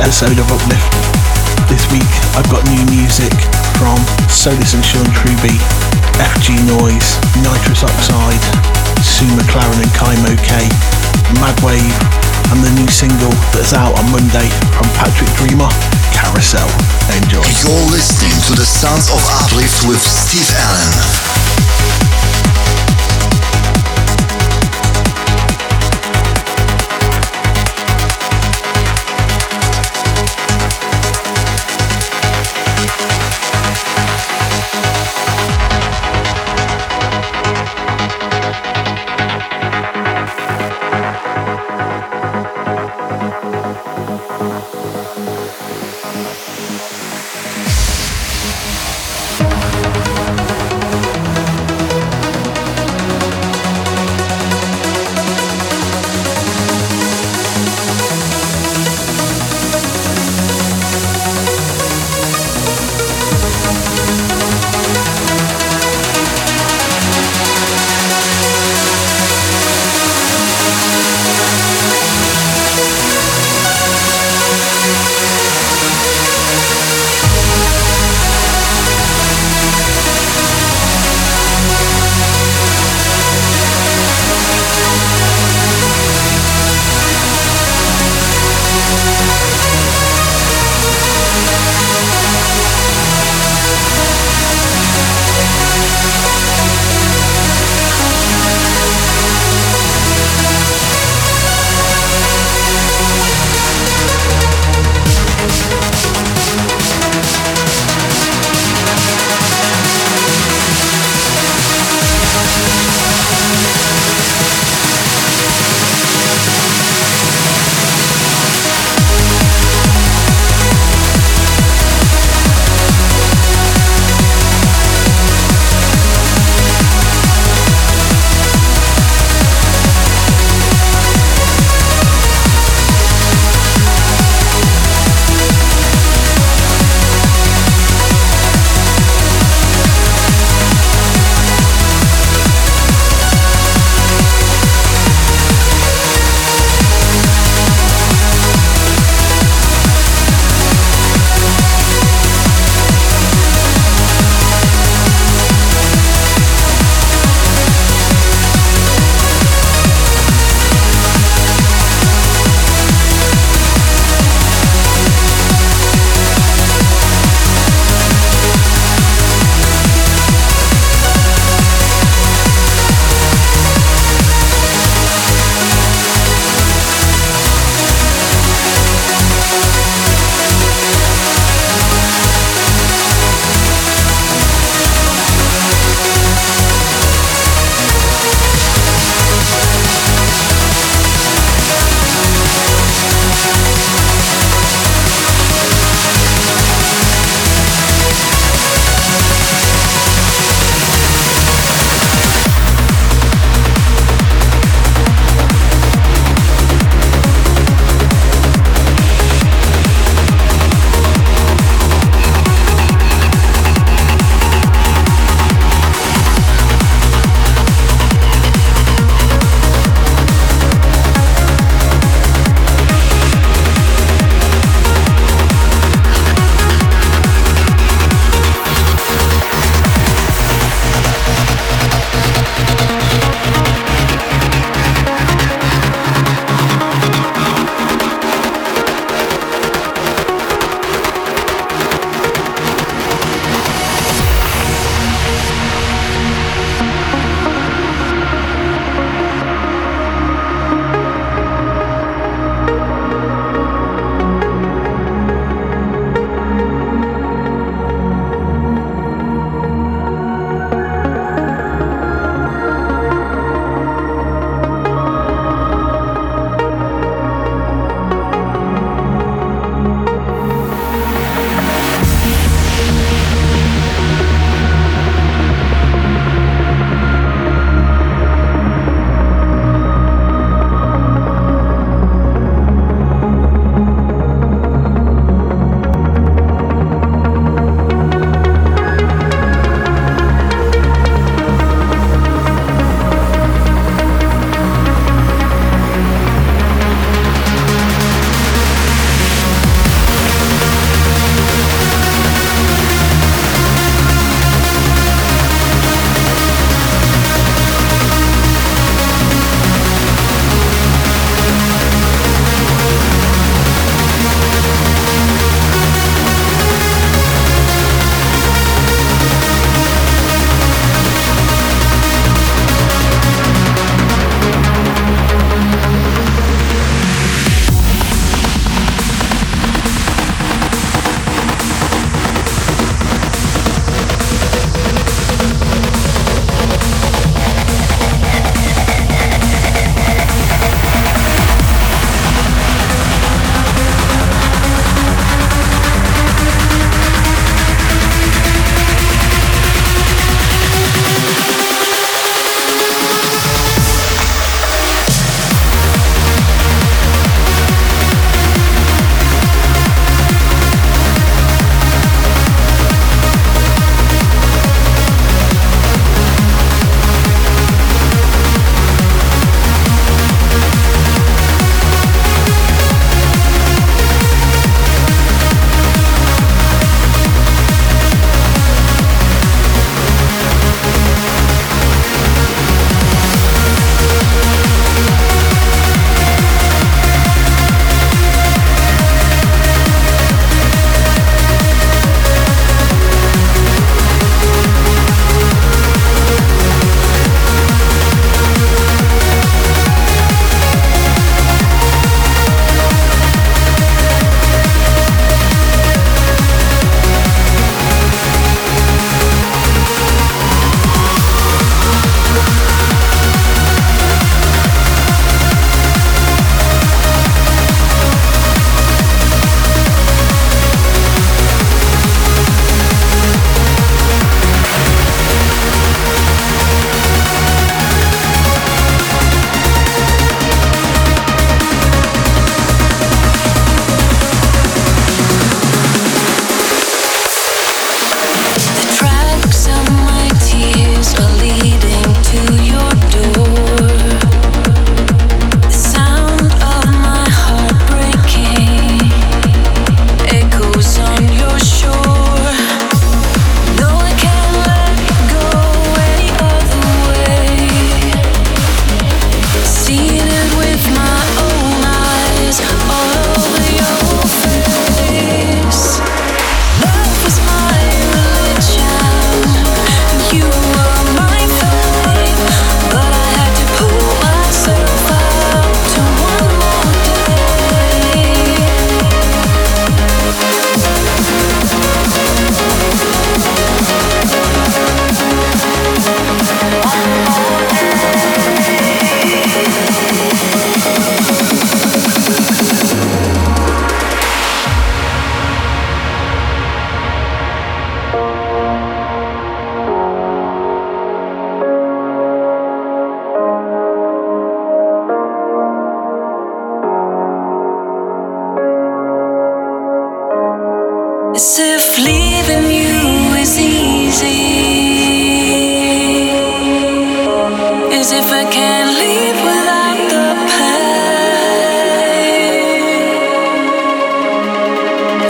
episode of Uplift. This week I've got new music from Solis and Sean Truby, FG Noise, Nitrous Oxide, Sue McLaren and Kaimo K, Madwave, and the new single that's out on Monday from Patrick Dreama, Carousel. Enjoy. You're listening to the Sounds of Uplift with Steve Allen.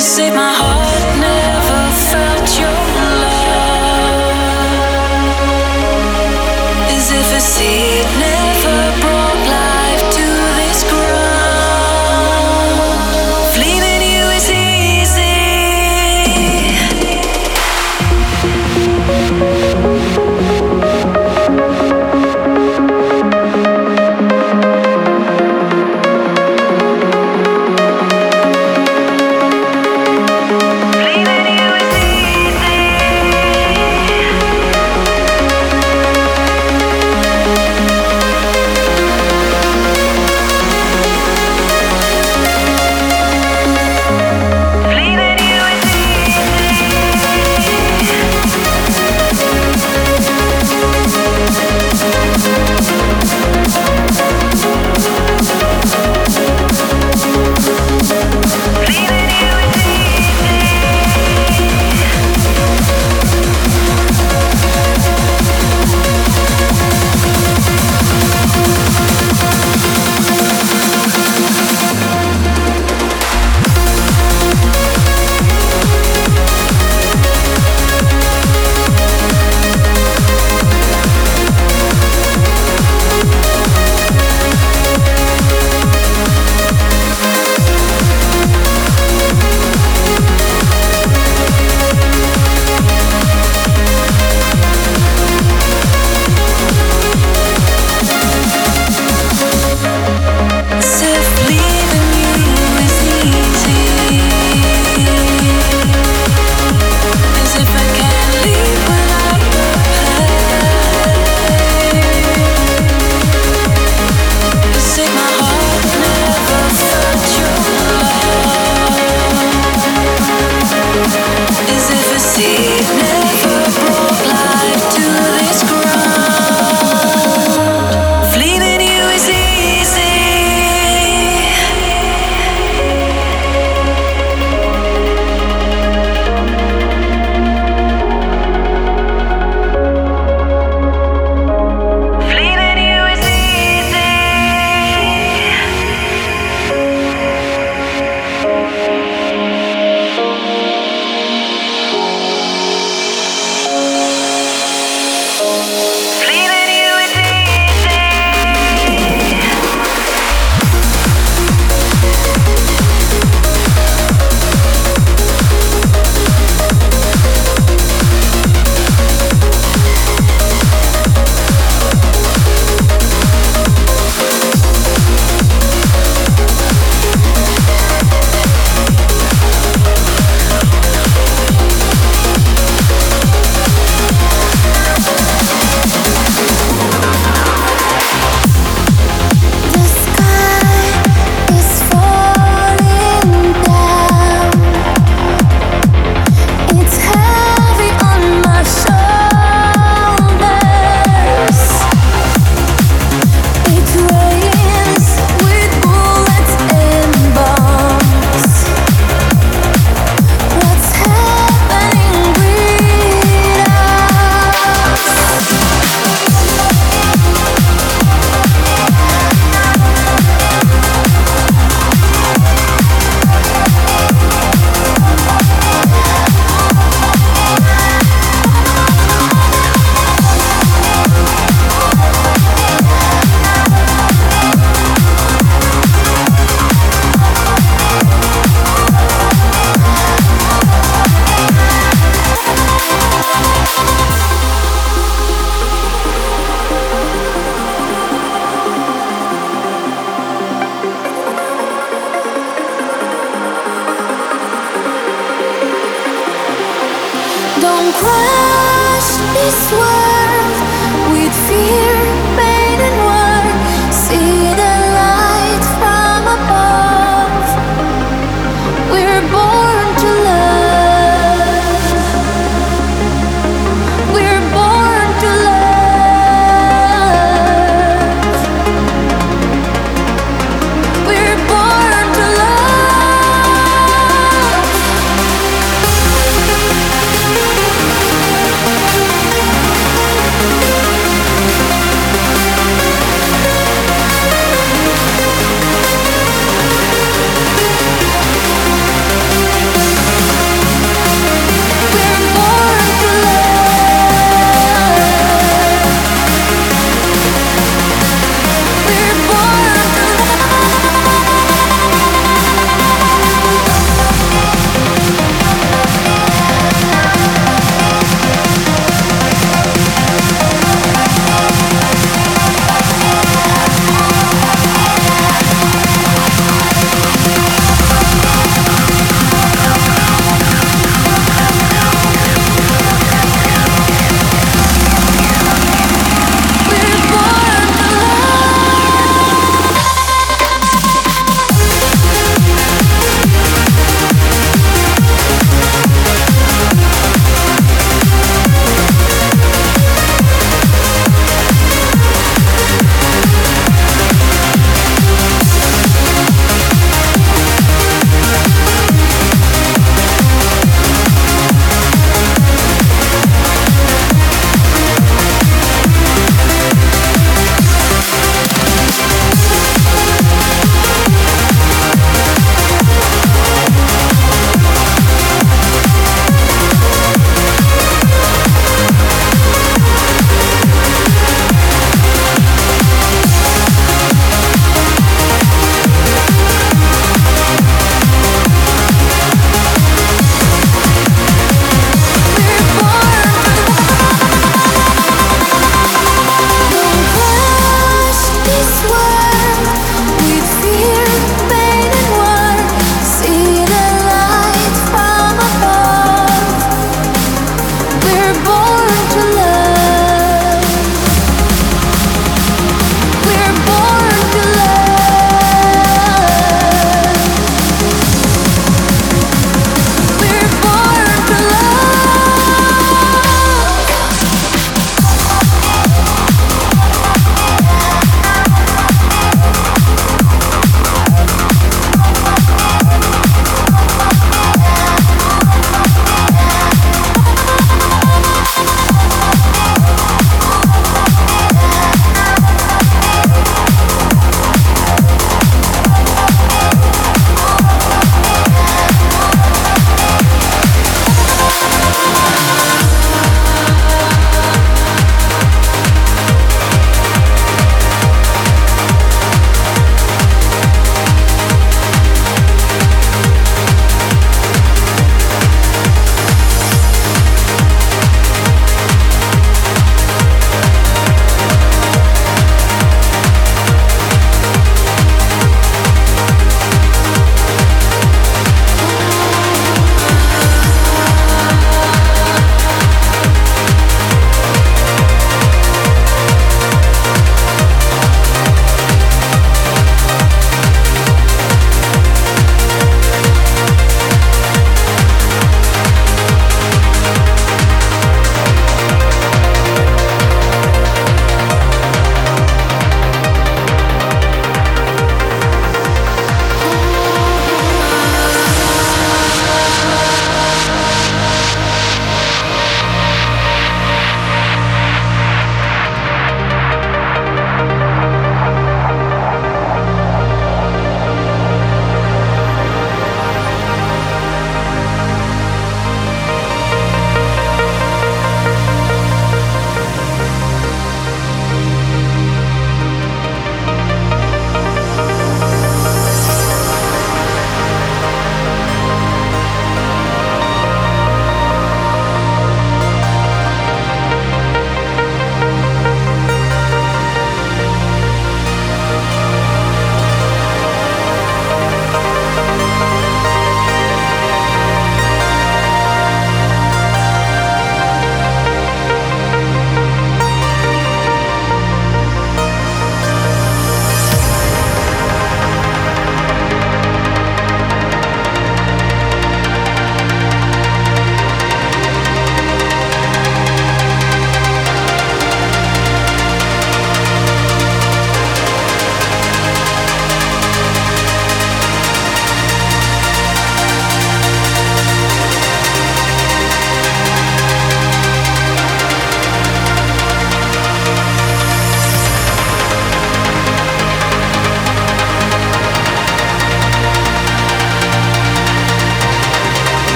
save my heart.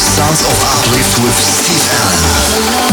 Sounds of uplift with Steve Allen.